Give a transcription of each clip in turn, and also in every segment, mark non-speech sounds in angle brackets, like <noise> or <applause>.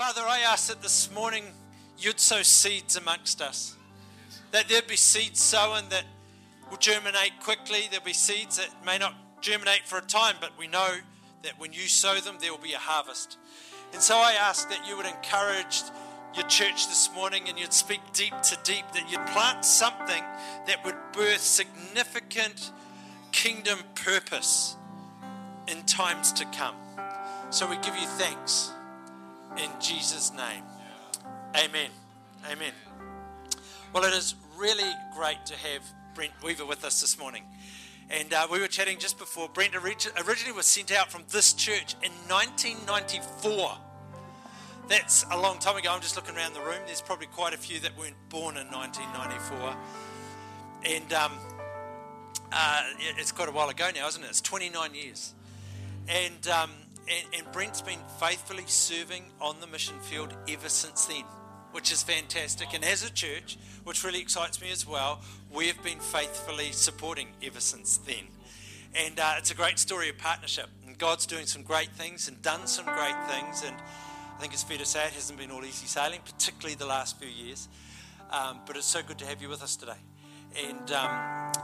Father, I ask that this morning you'd sow seeds amongst us. That there'd be seeds sown that will germinate quickly. There'll be seeds that may not germinate for a time, but we know that when you sow them, there will be a harvest. And so I ask that you would encourage your church this morning and you'd speak deep to deep, that you'd plant something that would birth significant kingdom purpose in times to come. So we give you thanks in Jesus' name. Amen. Amen. Well, it is really great to have Brent Weaver with us this morning. And uh, we were chatting just before. Brent originally was sent out from this church in 1994. That's a long time ago. I'm just looking around the room. There's probably quite a few that weren't born in 1994. And um, uh, it's quite a while ago now, isn't it? It's 29 years. And, um, and, and Brent's been faithfully serving on the mission field ever since then, which is fantastic. And as a church, which really excites me as well, we have been faithfully supporting ever since then. And uh, it's a great story of partnership. And God's doing some great things and done some great things. And I think it's fair to say it hasn't been all easy sailing, particularly the last few years. Um, but it's so good to have you with us today. And, um,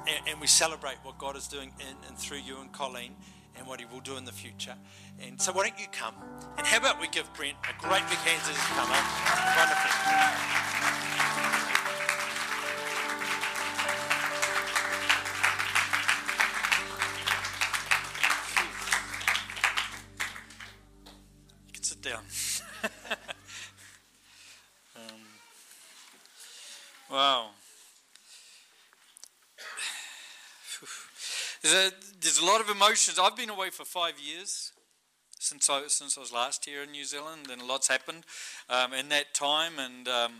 and, and, we celebrate what God is doing in and through you and Colleen and what He will do in the future. And so, why don't you come? And how about we give Brent a great big hand as he come up? Wonderful. There's a, lot of emotions. I've been away for five years since I, since I was last here in New Zealand, and a lot's happened um, in that time. And, um,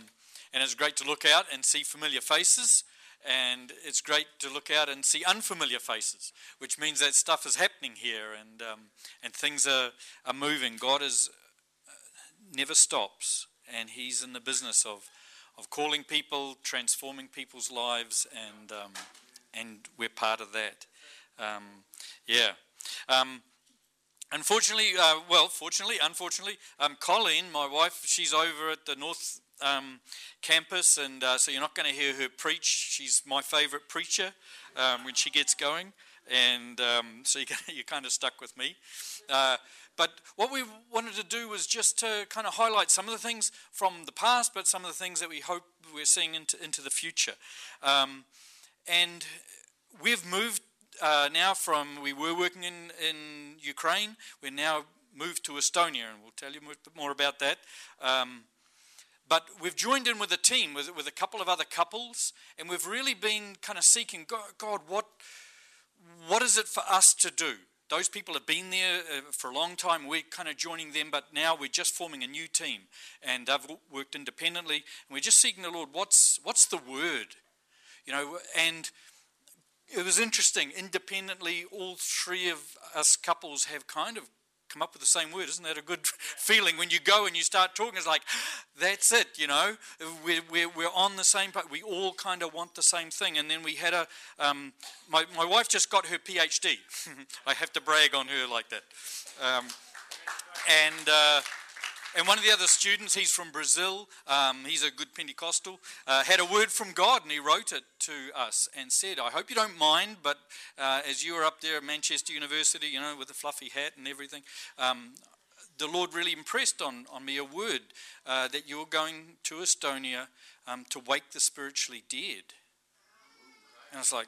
and it's great to look out and see familiar faces, and it's great to look out and see unfamiliar faces, which means that stuff is happening here and, um, and things are, are moving. God is, uh, never stops, and He's in the business of of calling people, transforming people's lives, and um, and we're part of that. Um, yeah. Um, unfortunately, uh, well, fortunately, unfortunately, um, Colleen, my wife, she's over at the North um, campus, and uh, so you're not going to hear her preach. She's my favourite preacher um, when she gets going, and so <laughs> you're, kind of stuck with me. Uh, but what we wanted to do was just to kind of highlight some of the things from the past, but some of the things that we hope we're seeing into, into the future. Um, and we've moved uh, now from, we were working in, in Ukraine, we're now moved to Estonia, and we'll tell you more about that. Um, but we've joined in with a team, with, with a couple of other couples, and we've really been kind of seeking God, what, what is it for us to do? Those people have been there uh, for a long time. We're kind of joining them, but now we're just forming a new team, and they've worked independently. And we're just seeking the Lord. What's what's the word? You know, and it was interesting. Independently, all three of us couples have kind of come up with the same word. Isn't that a good <laughs> feeling when you go and you start talking? It's like, that's it, you know, we're, we're, we're on the same page. We all kind of want the same thing. And then we had a, um, my, my wife just got her PhD. <laughs> I have to brag on her like that. Um, and, uh, and one of the other students, he's from Brazil, um, he's a good Pentecostal, uh, had a word from God and he wrote it to us and said, I hope you don't mind, but uh, as you were up there at Manchester University, you know, with the fluffy hat and everything, um, the Lord really impressed on, on me a word uh, that you're going to Estonia um, to wake the spiritually dead. And I was like,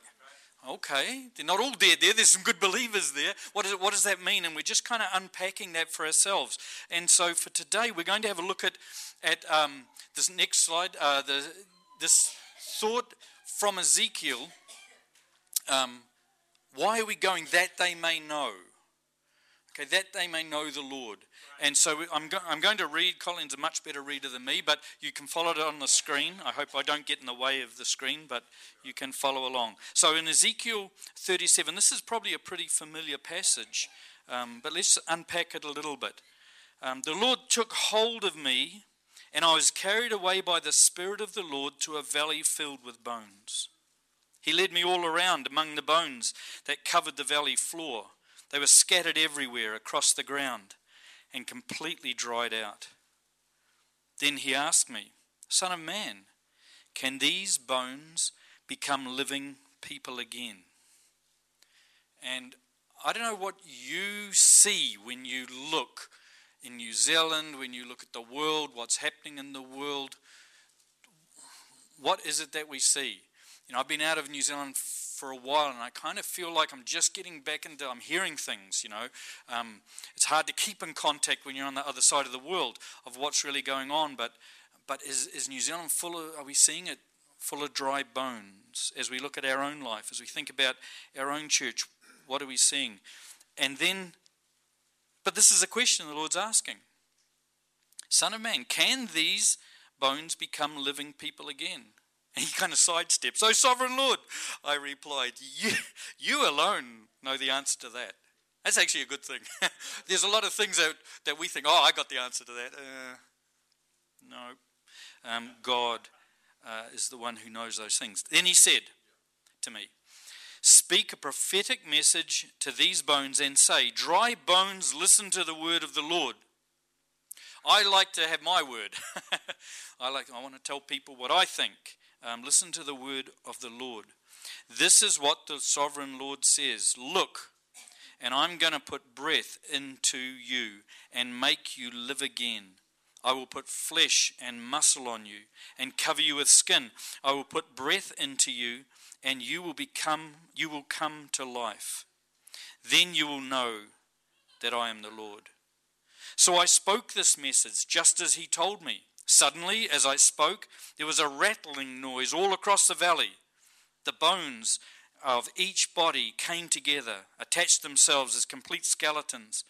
Okay, they're not all dead there. There's some good believers there. What, is it, what does that mean? And we're just kind of unpacking that for ourselves. And so for today, we're going to have a look at, at um, this next slide, uh, the, this thought from Ezekiel. Um, why are we going? That they may know. Okay, that they may know the Lord. And so I'm, go- I'm going to read. Colin's a much better reader than me, but you can follow it on the screen. I hope I don't get in the way of the screen, but you can follow along. So in Ezekiel 37, this is probably a pretty familiar passage, um, but let's unpack it a little bit. Um, the Lord took hold of me, and I was carried away by the Spirit of the Lord to a valley filled with bones. He led me all around among the bones that covered the valley floor. They were scattered everywhere across the ground and completely dried out. Then he asked me, Son of man, can these bones become living people again? And I don't know what you see when you look in New Zealand, when you look at the world, what's happening in the world. What is it that we see? You know, I've been out of New Zealand for a while, and I kind of feel like I'm just getting back into. I'm hearing things. You know, um, it's hard to keep in contact when you're on the other side of the world of what's really going on. But, but is is New Zealand full of? Are we seeing it full of dry bones as we look at our own life, as we think about our own church? What are we seeing? And then, but this is a question the Lord's asking. Son of man, can these bones become living people again? <laughs> He kind of sidesteps. Oh, sovereign Lord, I replied, you, you alone know the answer to that. That's actually a good thing. <laughs> There's a lot of things that, that we think, oh, I got the answer to that. Uh, no. Um, God uh, is the one who knows those things. Then he said to me, Speak a prophetic message to these bones and say, Dry bones, listen to the word of the Lord. I like to have my word. <laughs> I like I want to tell people what I think. Um, listen to the word of the Lord. This is what the sovereign Lord says Look, and I'm going to put breath into you and make you live again. I will put flesh and muscle on you and cover you with skin. I will put breath into you and you will become you will come to life. Then you will know that I am the Lord. So I spoke this message just as he told me. Suddenly, as I spoke, there was a rattling noise all across the valley. The bones of each body came together, attached themselves as complete skeletons.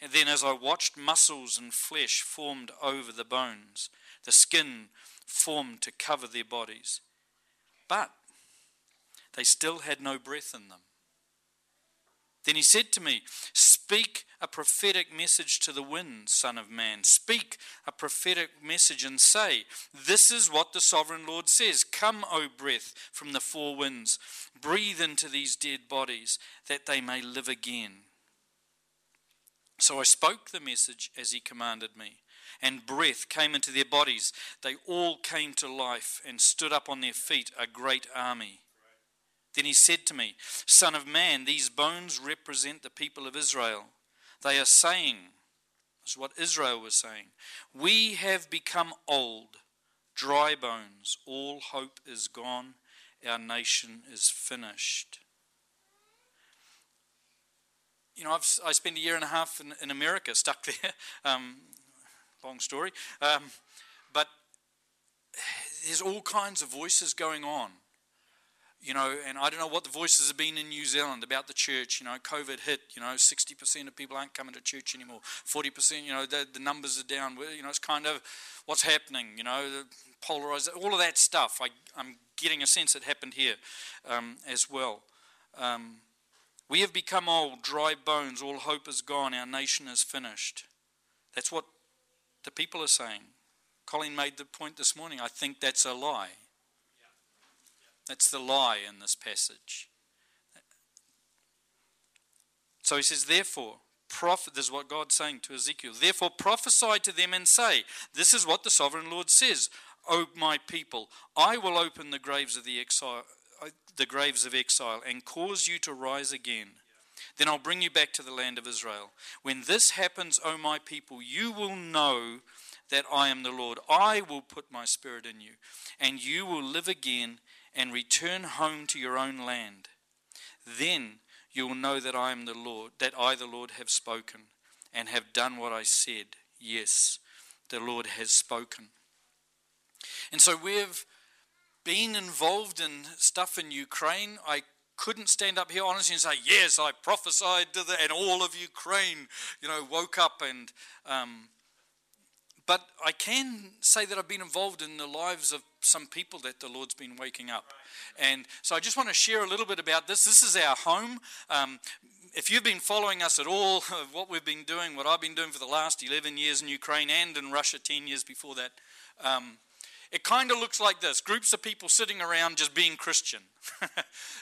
And then, as I watched, muscles and flesh formed over the bones. The skin formed to cover their bodies. But they still had no breath in them. Then he said to me, Speak a prophetic message to the wind, Son of Man. Speak a prophetic message and say, This is what the sovereign Lord says Come, O breath from the four winds, breathe into these dead bodies, that they may live again. So I spoke the message as he commanded me, and breath came into their bodies. They all came to life and stood up on their feet, a great army. Then he said to me, Son of man, these bones represent the people of Israel. They are saying, is what Israel was saying, we have become old, dry bones, all hope is gone, our nation is finished. You know, I've, I spent a year and a half in, in America, stuck there. <laughs> Um, long story. Um, but there's all kinds of voices going on you know, and I don't know what the voices have been in New Zealand about the church. You know, COVID hit, you know, 60% of people aren't coming to church anymore. 40%, you know, the, the numbers are down. You know, it's kind of what's happening, you know, the polarized, all of that stuff. I, I'm getting a sense it happened here um, as well. Um, we have become old, dry bones, all hope is gone, our nation is finished. That's what the people are saying. Colin made the point this morning. I think that's a lie. That's the lie in this passage. So he says, therefore, prophet, this is what God's saying to Ezekiel, therefore prophesy to them and say, This is what the sovereign Lord says, O my people, I will open the graves of the exile uh, the graves of exile and cause you to rise again. Then I'll bring you back to the land of Israel. When this happens, O my people, you will know that I am the Lord. I will put my spirit in you, and you will live again and return home to your own land. Then you will know that I am the Lord, that I, the Lord, have spoken and have done what I said. Yes, the Lord has spoken. And so we've been involved in stuff in Ukraine. I couldn't stand up here honestly and say, Yes, I prophesied to the, and all of Ukraine, you know, woke up and. Um, but I can say that I've been involved in the lives of some people that the Lord's been waking up. And so I just want to share a little bit about this. This is our home. Um, if you've been following us at all, <laughs> what we've been doing, what I've been doing for the last 11 years in Ukraine and in Russia 10 years before that, um, it kind of looks like this groups of people sitting around just being Christian, <laughs>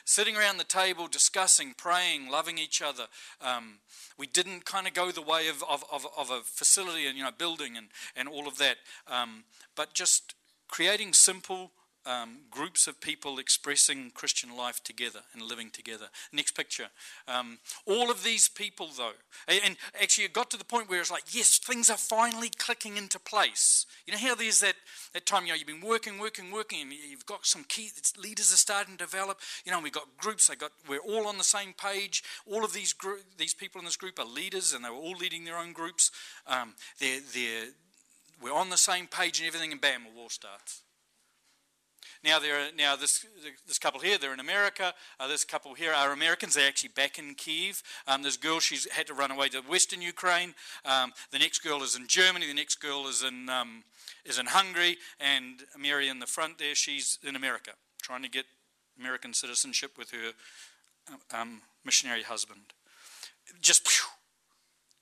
sitting around the table, discussing, praying, loving each other. Um, we didn't kind of go the way of, of, of, of, a facility and you know building and, and all of that, um, but just creating simple um, groups of people expressing Christian life together and living together. Next picture. Um, all of these people, though, and actually it got to the point where it's like, yes, things are finally clicking into place. You know how there's that, that time, you know, you've been working, working, working, and you've got some key leaders are starting to develop. You know, we've got groups, they got, we're all on the same page. All of these, these people in this group are leaders, and they were all leading their own groups. Um, they're, they're, we're on the same page and everything, and bam, a war starts. Now, there now this this couple here, they're in America. Uh, this couple here are Americans. They're actually back in Kiev. Um, this girl, she's had to run away to Western Ukraine. Um, the next girl is in Germany. The next girl is in um, is in Hungary. And Mary in the front there, she's in America, trying to get American citizenship with her um, missionary husband. Just phew,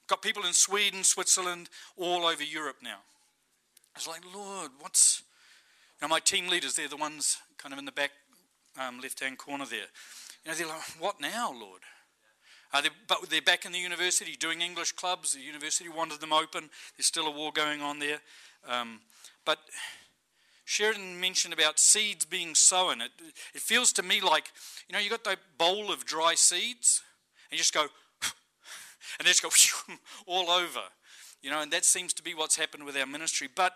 got people in Sweden, Switzerland, all over Europe now. It's like, Lord, what's now, my team leaders, they're the ones kind of in the back um, left hand corner there. You know, they're like, what now, Lord? Uh, they, but they're back in the university doing English clubs. The university wanted them open. There's still a war going on there. Um, but Sheridan mentioned about seeds being sown. It, it feels to me like, you know, you've got that bowl of dry seeds, and you just go, <laughs> and they just go <laughs> all over. You know, and that seems to be what's happened with our ministry. But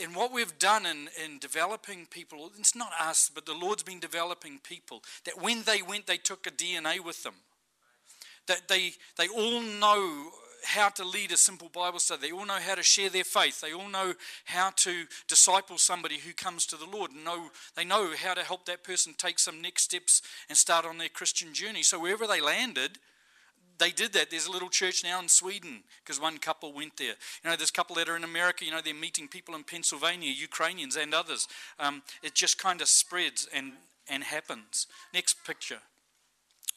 in what we've done in, in developing people, it's not us, but the Lord's been developing people, that when they went, they took a DNA with them. That they, they all know how to lead a simple Bible study. They all know how to share their faith. They all know how to disciple somebody who comes to the Lord. And Know, they know how to help that person take some next steps and start on their Christian journey. So wherever they landed, they did that. There's a little church now in Sweden because one couple went there. You know, there's a couple that are in America. You know, they're meeting people in Pennsylvania, Ukrainians and others. Um, it just kind of spreads and, and happens. Next picture.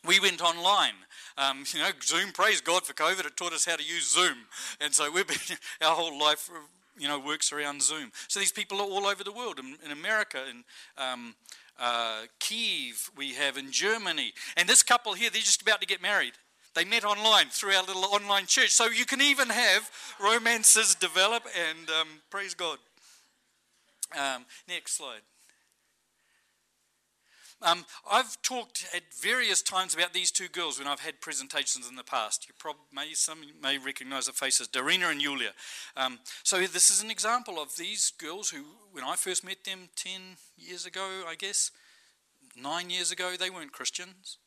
We went online. Um, <laughs> you know, Zoom, praise God for COVID. It taught us how to use Zoom. And so we've been, <laughs> our whole life, you know, works around Zoom. So these people are all over the world in, in America, in um, uh, Kiev, we have in Germany. And this couple here, they're just about to get married. They met online through our little online church. So you can even have romances develop, and um, praise God. Um, next slide. Um, I've talked at various times about these two girls when I've had presentations in the past. You may some may recognise the faces, Darina and Yulia. Um, so this is an example of these girls who, when I first met them ten years ago, I guess nine years ago, they weren't Christians.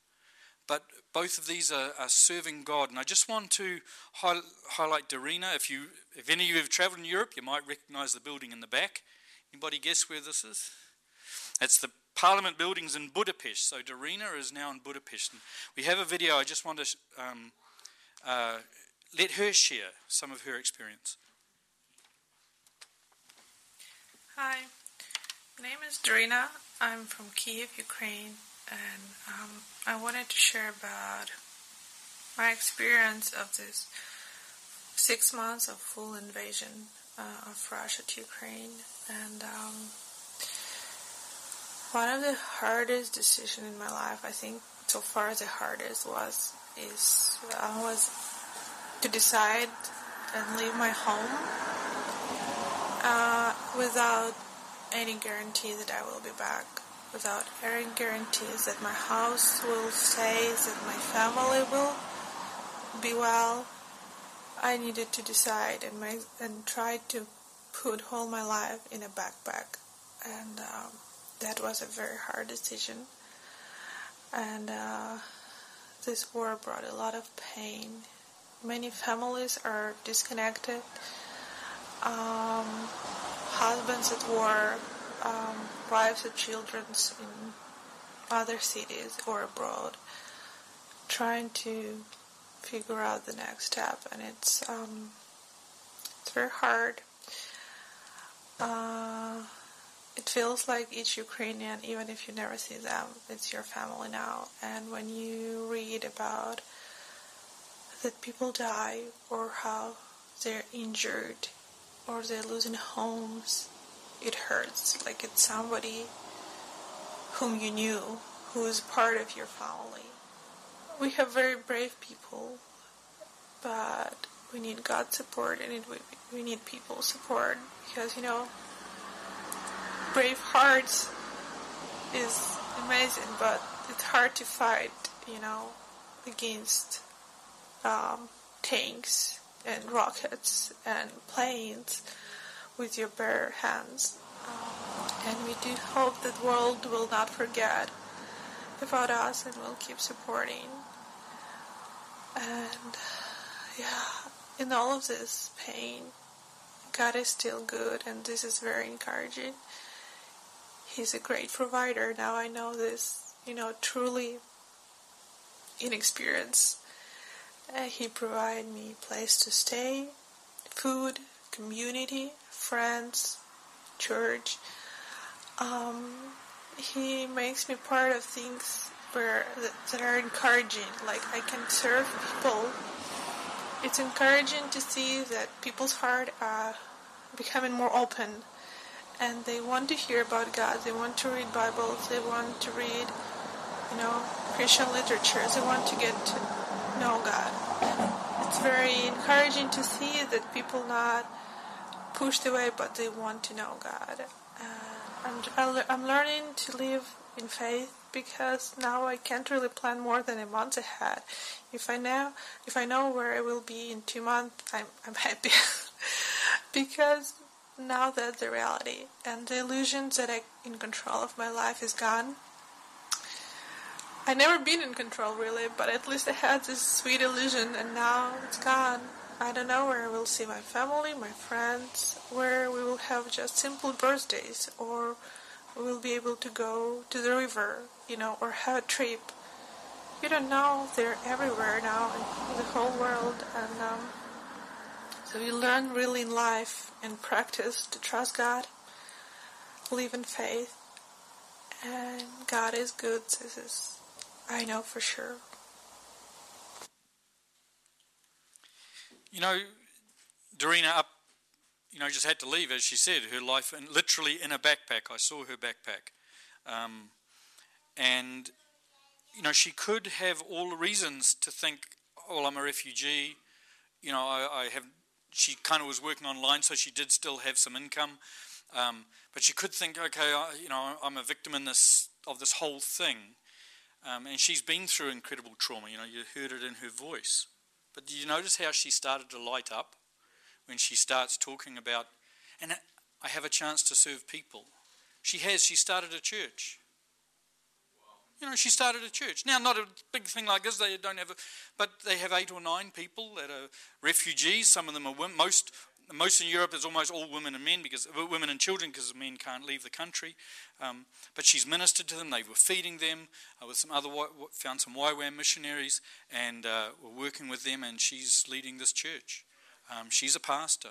But both of these are, are serving God. And I just want to hi- highlight Darina. If, you, if any of you have traveled in Europe, you might recognize the building in the back. Anybody guess where this is? It's the Parliament buildings in Budapest. So Darina is now in Budapest. And we have a video. I just want to um, uh, let her share some of her experience. Hi, my name is Darina. I'm from Kiev, Ukraine and um, I wanted to share about my experience of this six months of full invasion uh, of Russia to Ukraine, and um, one of the hardest decisions in my life, I think so far the hardest was is uh, was to decide and leave my home uh, without any guarantee that I will be back without any guarantees that my house will stay, that my family will be well. I needed to decide and my and try to put all my life in a backpack, and um, that was a very hard decision. And uh, this war brought a lot of pain. Many families are disconnected. Um, husbands at war, um, wives and children in other cities or abroad trying to figure out the next step. And it's um, it's very hard. Uh, it feels like each Ukrainian even if you never see them it's your family now. And when you read about that people die or how they're injured or they're losing homes it hurts. Like it's somebody whom you knew, who is part of your family. We have very brave people, but we need God's support and we need people's support because, you know, brave hearts is amazing, but it's hard to fight, you know, against um, tanks and rockets and planes with your bare hands. And we do hope that the world will not forget about us and will keep supporting. And yeah, in all of this pain, God is still good, and this is very encouraging. He's a great provider. Now I know this, you know, truly in experience. Uh, he provided me place to stay, food, community, friends, church. Um, he makes me part of things where that, are encouraging. Like I can serve people. It's encouraging to see that people's heart are becoming more open and they want to hear about God. They want to read Bibles. They want to read, you know, Christian literature. They want to get to know God. It's very encouraging to see that people not pushed away, but they want to know God. Uh, I'm, I'm learning to live in faith because now I can't really plan more than a month ahead. If I know, if I know where I will be in two months, I'm I'm happy <laughs> because now that's the reality, and the illusions that I in control of my life is gone. I never been in control really, but at least I had this sweet illusion, and now it's gone. I don't know where I will see my family, my friends, where we will have just simple birthdays, or we will be able to go to the river, you know, or have a trip. You don't know; they're everywhere now in the whole world, and um, so you learn really in life and practice to trust God, live in faith, and God is good. This is, I know for sure. You know, Darina up, you know, just had to leave, as she said, her life in, literally in a backpack. I saw her backpack. Um, and, you know, she could have all the reasons to think, oh, well, I'm a refugee. You know, I, I have she kind of was working online, so she did still have some income. Um, but she could think, okay, I, you know, I'm a victim in this of this whole thing, um, and she's been through incredible trauma. You know, you heard it in her voice. But do you notice how she started to light up when she starts talking about, and I have a chance to serve people. She has. She started a church. You know, she started a church. Now, not a big thing like this. They don't have, a, but they have eight or nine people that are refugees. Some of them are women. Most, most in Europe is almost all women and men because women and children because men can't leave the country. Um, but she's ministered to them. They were feeding them uh, with some other found some YWAM missionaries and uh, were working with them. And she's leading this church. Um, she's a pastor,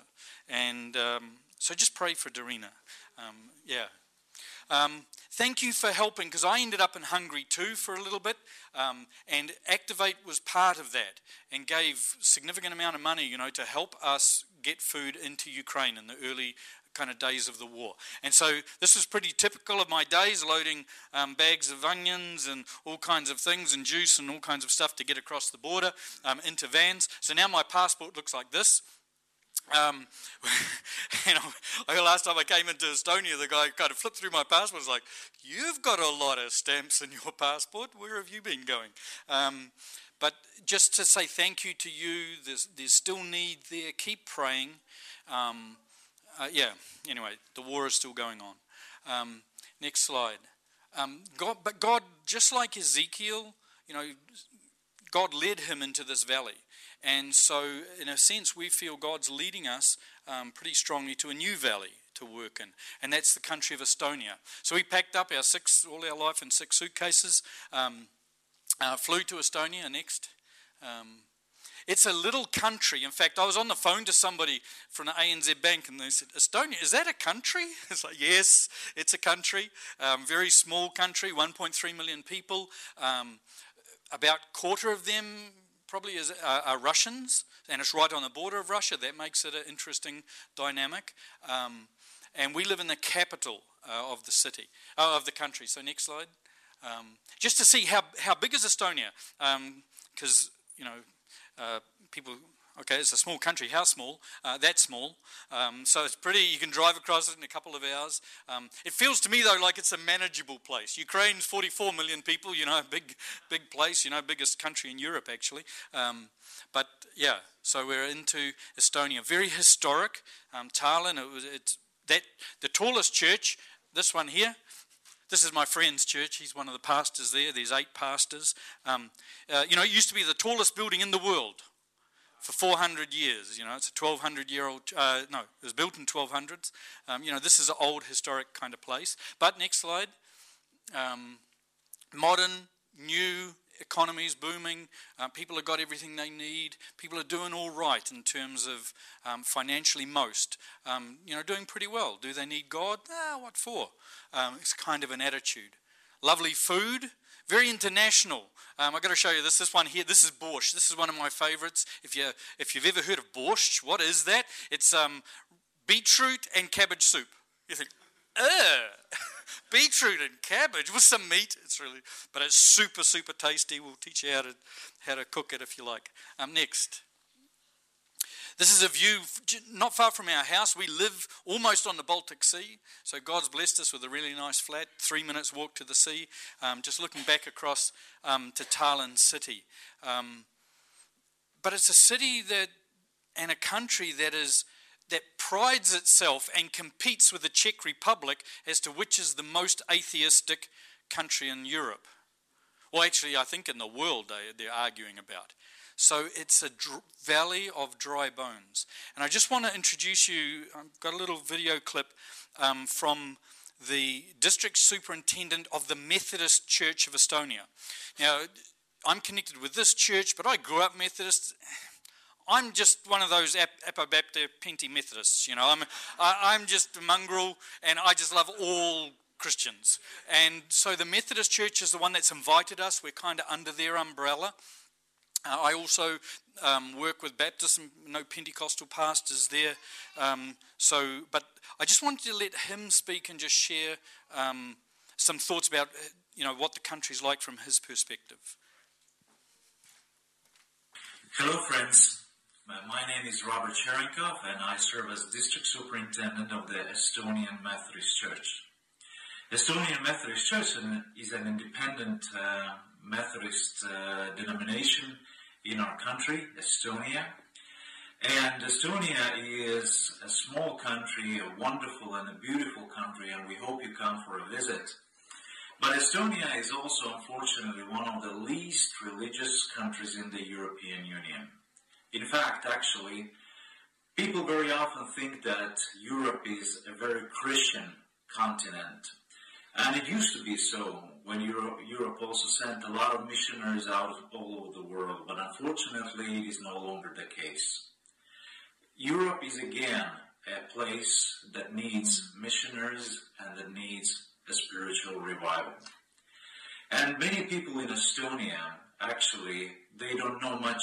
and um, so just pray for Darina. Um, yeah, um, thank you for helping because I ended up in Hungary too for a little bit, um, and Activate was part of that and gave significant amount of money, you know, to help us get food into Ukraine in the early kind of days of the war. And so this was pretty typical of my days, loading um, bags of onions and all kinds of things and juice and all kinds of stuff to get across the border um, into vans. So now my passport looks like this. Um, <laughs> you know, last time I came into Estonia, the guy kind of flipped through my passport. Was like, "You've got a lot of stamps in your <laughs> passport. Where have you been going?" Um, but just to say thank you to you. There's there's still need there. Keep praying. Um, uh, yeah. Anyway, the war is still going on. Um, next slide. Um, God, but God, just like Ezekiel, you know, God led him into this valley. And so, in a sense, we feel God's leading us um, pretty strongly to a new valley to work in, and that's the country of Estonia. So we packed up our six, all our life in six suitcases, um, uh, flew to Estonia next. Um, it's a little country. In fact, I was on the phone to somebody from the ANZ Bank, and they said, "Estonia, is that a country?" <laughs> It's like, yes, it's a country. Um, very small country, 1.3 million people. Um, about quarter of them probably is, uh, are Russians, and it's right on the border of Russia. That makes it an interesting dynamic. Um, and we live in the capital uh, of the city, uh, of the country. So next slide. Um, just to see how, how big is Estonia, because, um, you know, uh, people Okay, it's a small country. How small? Uh, that small. Um, so it's pretty, you can drive across it in a couple of hours. Um, it feels to me, though, like it's a manageable place. Ukraine's 44 million people, you know, <laughs> big, big place, you know, biggest country in Europe, actually. Um, but yeah, so we're into Estonia. Very historic. Um, Tallinn, it was, it's that, the tallest church, this one here, this is my friend's church. He's one of the pastors there. There's eight pastors. Um, uh, you know, it used to be the tallest building in the world for 400 years. You know, it's a 1200 year old, uh, no, it was built in 1200s. Um, you know, this is an old historic kind of place. But next slide. Um, modern, new economies booming. Uh, people have got everything they need. People are doing all right in terms of um, financially, most. Um, you know, doing pretty well. Do they need God? Ah, what for? Um, it's kind of an attitude. Lovely food. Very international. Um, I've got to show you this. This one here, this is borscht. This is one of my favorites. If, you, if you've ever heard of borscht, what is that? It's um, beetroot and cabbage soup. You think, ugh, <laughs> beetroot and cabbage with some meat. It's really, but it's super, super tasty. We'll teach you how to, how to cook it if you like. Um, next. This is a view not far from our house. We live almost on the Baltic Sea, so God's blessed us with a really nice flat, three minutes walk to the sea. Um, just looking back across um, to Tallinn city, um, but it's a city that and a country that is that prides itself and competes with the Czech Republic as to which is the most atheistic country in Europe. Well, actually, I think in the world they, they're arguing about. So it's a dr- valley of dry bones. And I just want to introduce you, I've got a little video clip um, from the district superintendent of the Methodist Church of Estonia. Now, I'm connected with this church, but I grew up Methodist. I'm just one of those Apobaptist Penty Methodists, you know. I'm, I'm just a mongrel, and I just love all Christians. And so the Methodist Church is the one that's invited us. We're kind of under their umbrella. Uh, I also um, work with Baptist and no Pentecostal pastors there. Um, so, but I just wanted to let him speak and just share um, some thoughts about you know what the country's like from his perspective. Hello, friends. My name is Robert Cherenkov, and I serve as district superintendent of the Estonian Methodist Church. Estonian Methodist Church is an independent uh, Methodist uh, denomination in our country, Estonia. And Estonia is a small country, a wonderful and a beautiful country, and we hope you come for a visit. But Estonia is also, unfortunately, one of the least religious countries in the European Union. In fact, actually, people very often think that Europe is a very Christian continent. And it used to be so when Europe, Europe also sent a lot of missionaries out all over the world, but unfortunately it is no longer the case. Europe is again a place that needs missionaries and that needs a spiritual revival. And many people in Estonia, actually, they don't know much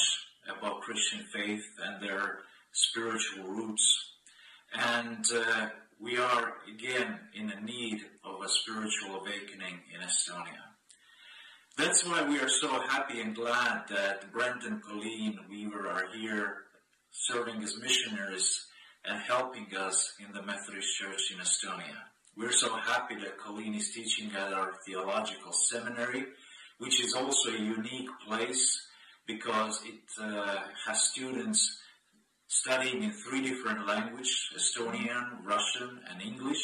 about Christian faith and their spiritual roots. And uh, we are again in a need of a spiritual awakening in Estonia. That's why we are so happy and glad that Brent and Colleen Weaver are here serving as missionaries and helping us in the Methodist Church in Estonia. We're so happy that Colleen is teaching at our theological seminary, which is also a unique place because it uh, has students studying in three different languages, Estonian, Russian, and English.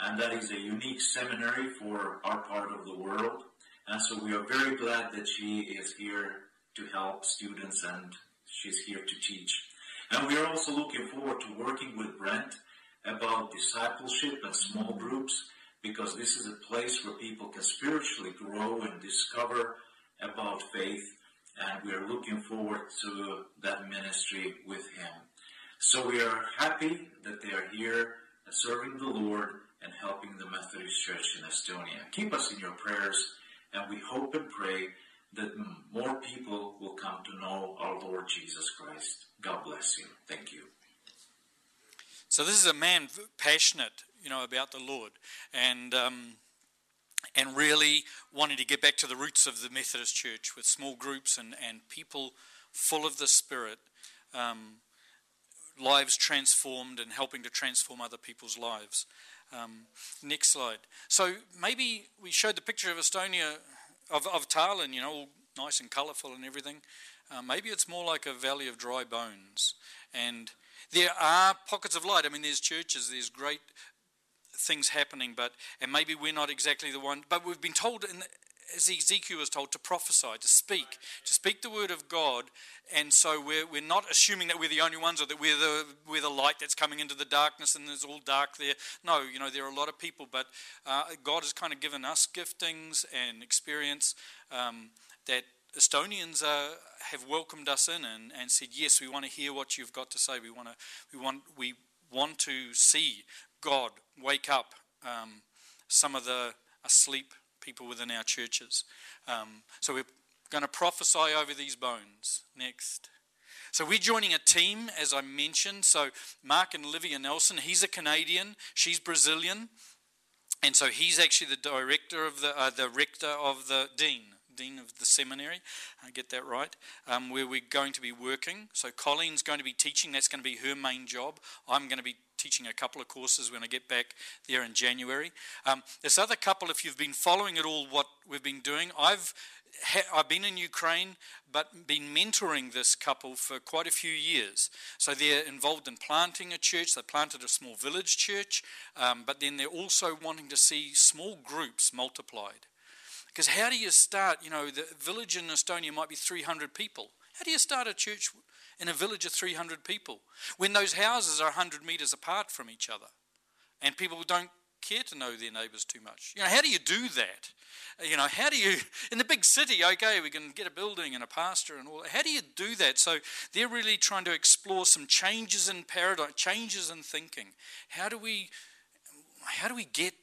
And that is a unique seminary for our part of the world. And so we are very glad that she is here to help students and she's here to teach. And we are also looking forward to working with Brent about discipleship and small groups because this is a place where people can spiritually grow and discover about faith and we are looking forward to that ministry with him. So we are happy that they are here serving the Lord and helping the Methodist Church in Estonia. Keep us in your prayers, and we hope and pray that more people will come to know our Lord Jesus Christ. God bless you. Thank you. So this is a man passionate, you know, about the Lord, and um, and really wanting to get back to the roots of the Methodist Church with small groups and and people full of the Spirit, um, lives transformed and helping to transform other people's lives. Um, next slide. So maybe we showed the picture of Estonia, of of Tallinn, you know, all nice and colourful and everything. Uh, maybe it's more like a valley of dry bones and there are pockets of light. I mean, there's churches, there's great things happening, but and maybe we're not exactly the one. But we've been told, in, as Ezekiel was told, to prophesy, to speak, to speak the word of God. And so we're, we're not assuming that we're the only ones or that we're the, we're the light that's coming into the darkness and there's all dark there. No, you know, there are a lot of people, but uh, God has kind of given us giftings and experience um, that Estonians uh, have welcomed us in and, and said, yes, we want to hear what you've got to say. We want to, we want, we want to see God wake up um, some of the asleep people within our churches. Um, so we're going to prophesy over these bones. Next. So we're joining a team, as I mentioned. So Mark and Olivia Nelson, he's a Canadian, she's Brazilian, and so he's actually the director of the uh, the rector of the dean dean of the seminary. I get that right. Um, where we're going to be working. So Colleen's going to be teaching. That's going to be her main job. I'm going to be teaching a couple of courses when I get back there in January. Um, this other couple, if you've been following at all, what we've been doing, I've I've been in Ukraine, but been mentoring this couple for quite a few years. So they're involved in planting a church. They planted a small village church, um, but then they're also wanting to see small groups multiplied. Because how do you start? You know, the village in Estonia might be 300 people. How do you start a church in a village of 300 people when those houses are 100 metres apart from each other and people don't care to know their neighbours too much? You know, how do you do that? You know, how do you, <laughs> in the big city, okay, we can get a building and a pastor and all How do you do that? So they're really trying to explore some changes in paradigm, changes in thinking. How do we, how do we get,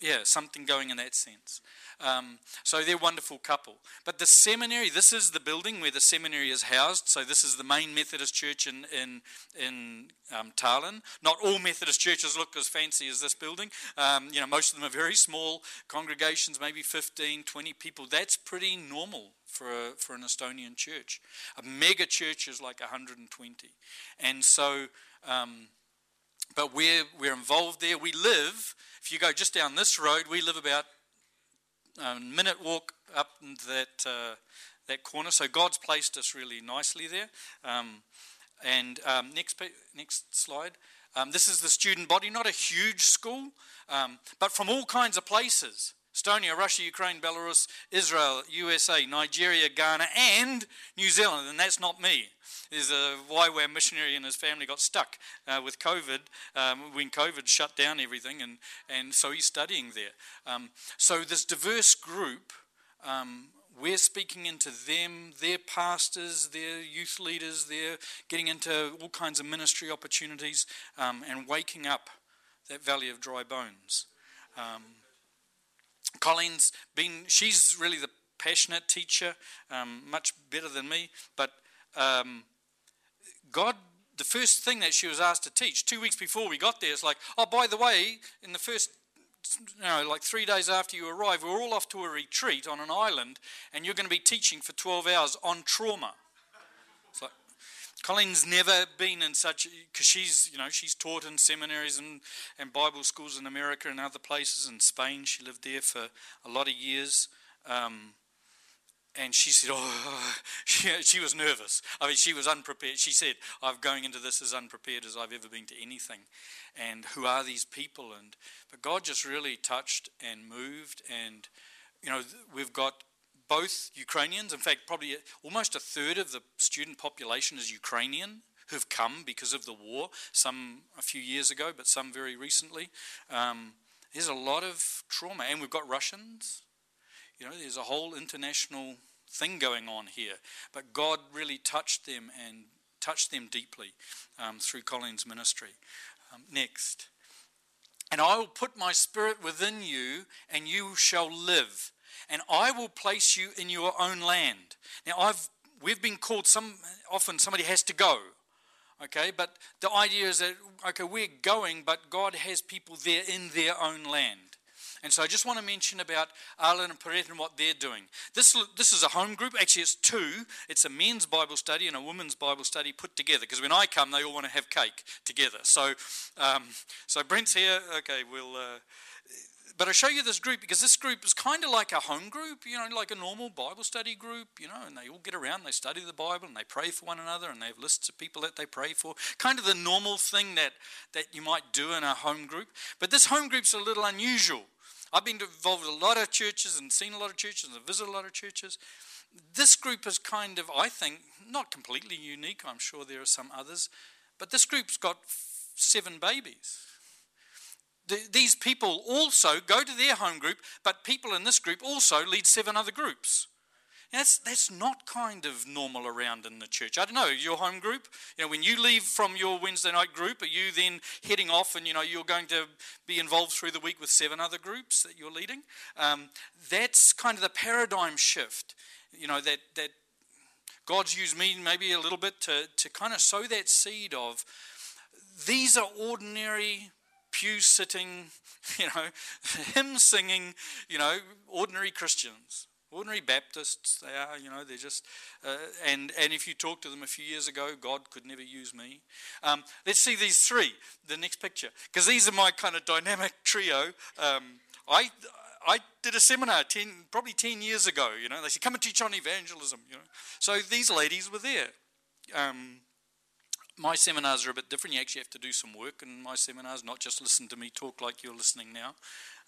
yeah, something going in that sense? Um, so they're a wonderful couple. But the seminary, this is the building where the seminary is housed. So this is the main Methodist church in in in um, Tallinn. Not all Methodist churches look as fancy as this building. Um, you know, most of them are very small congregations, maybe 15, 20 people. That's pretty normal for a, for an Estonian church. A mega church is like 120, and so. Um, but we're, we're involved there. We live, if you go just down this road, we live about a minute walk up that uh, that corner. So God's placed us really nicely there. Um, and um, next next slide. Um, this is the student body, not a huge school, um, but from all kinds of places. Estonia, Russia, Ukraine, Belarus, Israel, USA, Nigeria, Ghana, and New Zealand. And that's not me. There's a YWAM missionary and his family got stuck uh, with COVID um, when COVID shut down everything, and, and so he's studying there. Um, so, this diverse group, um, we're speaking into them, their pastors, their youth leaders, they're getting into all kinds of ministry opportunities um, and waking up that valley of dry bones. Um, Colleen's been, she's really the passionate teacher, um, much better than me, but um, God, the first thing that she was asked to teach two weeks before we got there, is like, oh, by the way, in the first, you know, like three days after you arrive, we're all off to a retreat on an island, and you're going to be teaching for 12 hours on trauma. It's like, Colleen's never been in such because she's you know she's taught in seminaries and, and Bible schools in America and other places in Spain. She lived there for a lot of years. Um, and she said, <laughs> "Oh, she, she was nervous. I mean, she was unprepared. She said, "I'm going into this as unprepared as I've ever been to anything." And who are these people? And but God just really touched and moved, and you know, we've got both Ukrainians. In fact, probably almost a third of the student population is Ukrainian who've come because of the war. Some a few years ago, but some very recently. Um, there's a lot of trauma, and we've got Russians. You know, there's a whole international thing going on here. But God really touched them and touched them deeply um, through Colleen's ministry. Um, next. And I will put my spirit within you, and you shall live. And I will place you in your own land. Now, I've we've been called some often somebody has to go. Okay, but the idea is that okay, we're going, but God has people there in their own land. And so I just want to mention about Arlen and Perret and what they're doing. This, this is a home group. Actually, it's two. It's a men's Bible study and a women's Bible study put together. Because when I come, they all want to have cake together. So, um, so Brent's here. Okay, we'll. Uh, but I show you this group because this group is kind of like a home group, you know, like a normal Bible study group, you know, and they all get around, they study the Bible, and they pray for one another, and they have lists of people that they pray for. Kind of the normal thing that, that you might do in a home group. But this home group's a little unusual I've been involved with a lot of churches and seen a lot of churches and visited a lot of churches. This group is kind of, I think, not completely unique. I'm sure there are some others. But this group's got seven babies. The, these people also go to their home group, but people in this group also lead seven other groups. That's, that's not kind of normal around in the church. I don't know, your home group, you know, when you leave from your Wednesday night group, are you then heading off and, you know, you're going to be involved through the week with seven other groups that you're leading? Um, that's kind of the paradigm shift, you know, that, that God's used me maybe a little bit to, to kind of sow that seed of these are ordinary pew sitting, <laughs> you know, hymn singing, you know, ordinary Christians. Ordinary Baptists, they are, you know, they're just, uh, and, and if you talk to them a few years ago, God could never use me. Um, let's see these three, the next picture, because these are my kind of dynamic trio. Um, I, I did a seminar 10, probably 10 years ago, you know, they said, come and teach on evangelism, you know. So these ladies were there. Um, my seminars are a bit different. You actually have to do some work in my seminars, not just listen to me talk like you're listening now.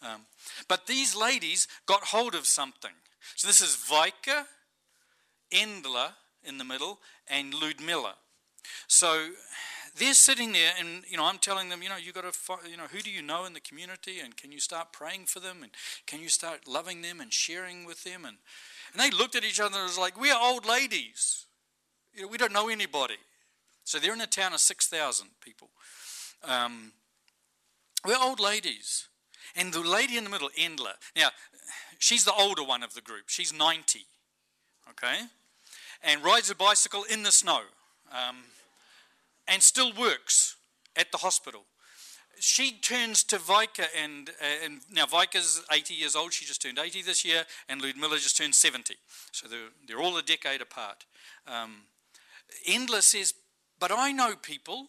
Um, but these ladies got hold of something. So this is Vika, Endla in the middle, and Ludmilla. So they're sitting there, and you know, I'm telling them, you know, you got to, you know, who do you know in the community, and can you start praying for them, and can you start loving them and sharing with them, and and they looked at each other and was like, we are old ladies, you know, we don't know anybody. So they're in a town of six thousand people. Um, we're old ladies. And the lady in the middle, Endla, Now, she's the older one of the group. She's 90, okay? And rides a bicycle in the snow um, and still works at the hospital. She turns to Vika, and, uh, and now Vika's 80 years old. She just turned 80 this year, and Ludmilla just turned 70. So they're, they're all a decade apart. Um, Endla says, But I know people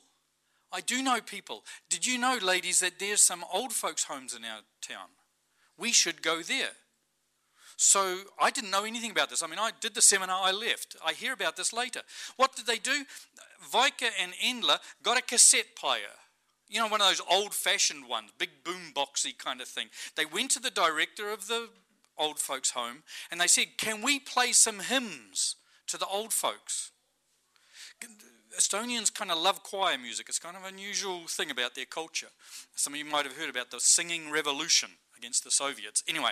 I do know people. Did you know, ladies, that there's some old folks' homes in our town? We should go there. So I didn't know anything about this. I mean, I did the seminar, I left. I hear about this later. What did they do? Vika and Endla got a cassette player. You know, one of those old fashioned ones, big boom boxy kind of thing. They went to the director of the old folks' home and they said, Can we play some hymns to the old folks? Estonians kind of love choir music. It's kind of an unusual thing about their culture. Some of you might have heard about the singing revolution against the Soviets. Anyway,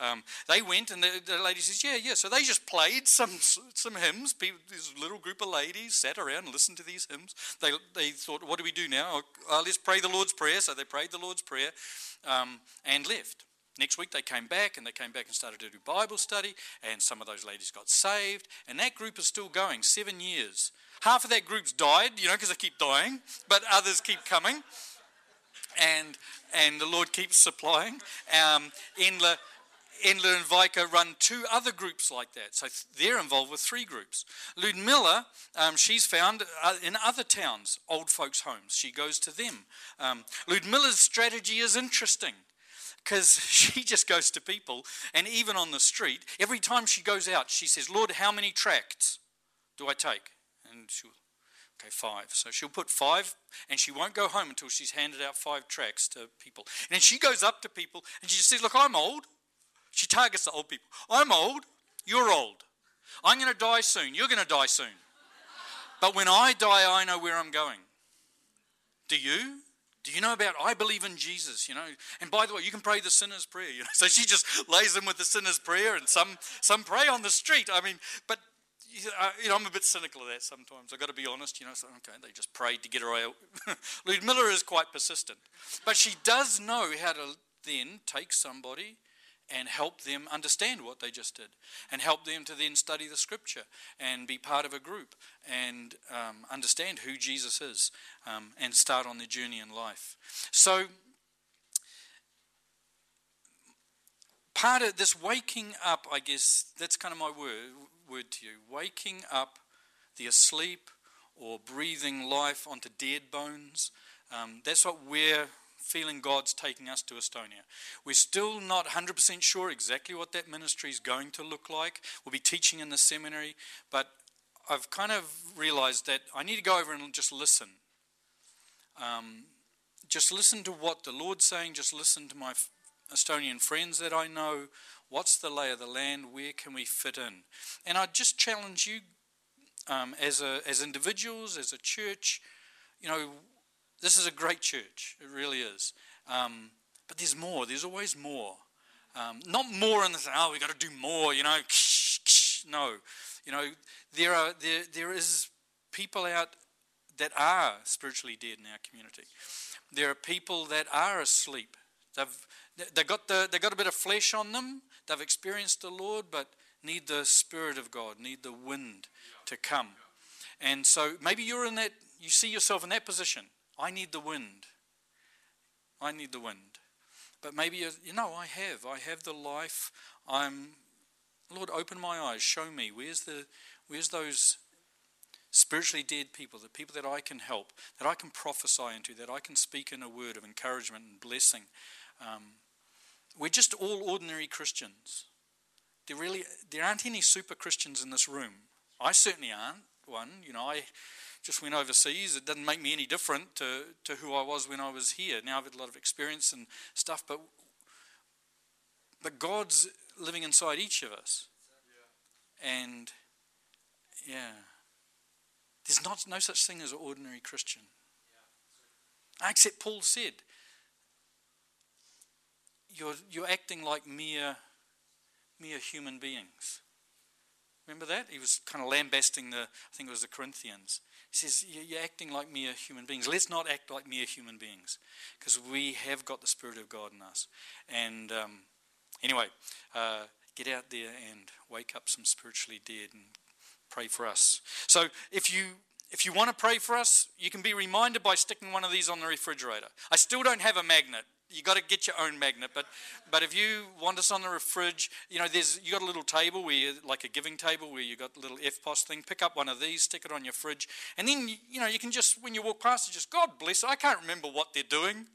um, they went and the, the, lady says, "Yeah, yeah." So they just played some some hymns. People, this little group of ladies sat around and listened to these hymns. They they thought, "What do we do now? Oh, let's pray the Lord's prayer." So they prayed the Lord's prayer um, and left. Next week they came back and they came back and started to do Bible study, and some of those ladies got saved, and that group is still going seven years. Half of that group's died, you know, because they keep dying, but others keep coming, and and the Lord keeps supplying. Um, Endla, Endla and Vika run two other groups like that, so they're involved with three groups. Ludmilla, um, she's found uh, in other towns, old folks' homes. She goes to them. Um, Ludmilla's strategy is interesting because <laughs> she just goes to people, and even on the street, every time she goes out, she says, Lord, how many tracts do I take? And she'll, okay, five. So she'll put five, and she won't go home until she's handed out five tracts to people. And then she goes up to people, and she just says, Look, I'm old. She targets the old people. I'm old, you're old. I'm going to die soon, you're going to die soon. But when I die, I know where I'm going. Do you? Do you know about I believe in Jesus? You know, and by the way, you can pray the sinner's prayer. You know, <laughs> so she just lays them with the sinner's prayer, and some some pray on the street. I mean, but you know, I'm a bit cynical of that sometimes. I've got to be honest. You know, so, okay, they just prayed to get her out. <laughs> Miller is quite persistent, but she does know how to then take somebody and help them understand what they just did and help them to then study the scripture and be part of a group and um, understand who Jesus is um, and start on their journey in life. So, part of this waking up, I guess, that's kind of my word, word to you. Waking up the asleep or breathing life onto dead bones. Um, that's what we're feeling God's taking us to Estonia. We're still not 100% sure exactly what that ministry is going to look like. We'll be teaching in the seminary, but I've kind of realized that I need to go over and just listen. Um, just listen to what the Lord's saying, just listen to my Estonian friends that I know. What's the lay of the land? Where can we fit in? And I just challenge you um, as, a, as individuals, as a church, you know, this is a great church. It really is. Um, but there's more. There's always more. Um, not more in the oh, we've got to do more, you know. No. You know, there are there there is people out that are spiritually dead in our community. There are people that are asleep. They've they got the they got a bit of flesh on them. They've experienced the Lord, but need the Spirit of God, need the wind to come. And so maybe you're in that. You see yourself in that position. I need the wind. I need the wind. But maybe you know I have. I have the life. I'm Lord, open my eyes, show me where's the where's those spiritually dead people, the people that I can help, that I can prophesy into, that I can speak in a word of encouragement and blessing. Um, we're just all ordinary Christians. There really there aren't any super Christians in this room. I certainly aren't one. You know, I just went overseas. It doesn't make me any different to, to who I was when I was here. Now I've had a lot of experience and stuff, but but God's living inside each of us. And yeah, there's not no such thing as an ordinary Christian. Except Paul said, you're, you're acting like mere, mere human beings. Remember that? He was kind of lambasting the, I think it was the Corinthians. He says, You're acting like mere human beings. Let's not act like mere human beings because we have got the Spirit of God in us. And um, Anyway, uh, get out there and wake up some spiritually dead and pray for us. So if you if you want to pray for us, you can be reminded by sticking one of these on the refrigerator. I still don't have a magnet you got to get your own magnet. But but if you want us on the fridge, you know, there's you got a little table where you like a giving table where you got a little EFTPOS thing. Pick up one of these, stick it on your fridge, and then you know you can just when you walk past just God bless. I can't remember what they're doing.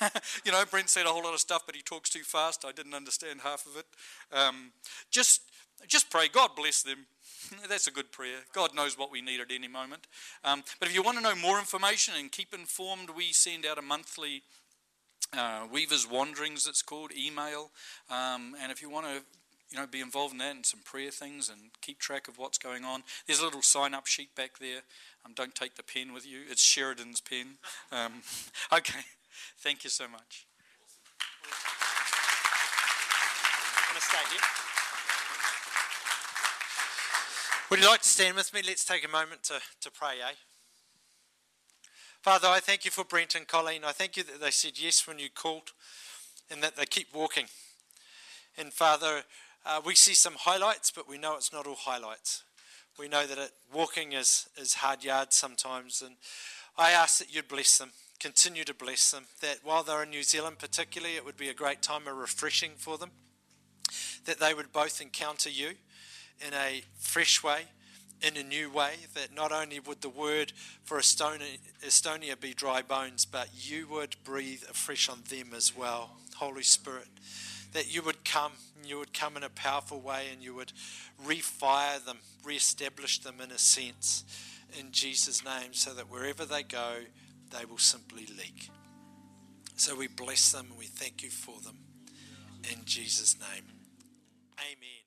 <laughs> you know, Brent said a whole lot of stuff, but he talks too fast. I didn't understand half of it. Um, just just pray. God bless them. <laughs> That's a good prayer. God knows what we need at any moment. Um, but if you want to know more information and keep informed, we send out a monthly uh, Weaver's Wanderings, it's called, email. Um, and if you want to you know, be involved in that and some prayer things and keep track of what's going on. There's a little sign up sheet back there. Um, don't take the pen with you, it's Sheridan's pen. Um, <laughs> okay, thank you so much. Want to stay here? Would you like to stand with me? Let's take a moment to, to pray, eh? Father, I thank you for Brent and Colleen. I thank you that they said yes when you called and that they keep walking. And Father, uh, we see some highlights, but we know it's not all highlights. We know that it, walking is, is hard yards sometimes. And I ask that you'd bless them, continue to bless them, that while they're in New Zealand, particularly, it would be a great time of refreshing for them, that they would both encounter you in a fresh way in a new way, that not only would the word for Estonia, Estonia be dry bones, but you would breathe afresh on them as well, Holy Spirit. That you would come, you would come in a powerful way, and you would refire them, re-establish them in a sense, in Jesus' name, so that wherever they go, they will simply leak. So we bless them and we thank you for them. In Jesus' name. Amen.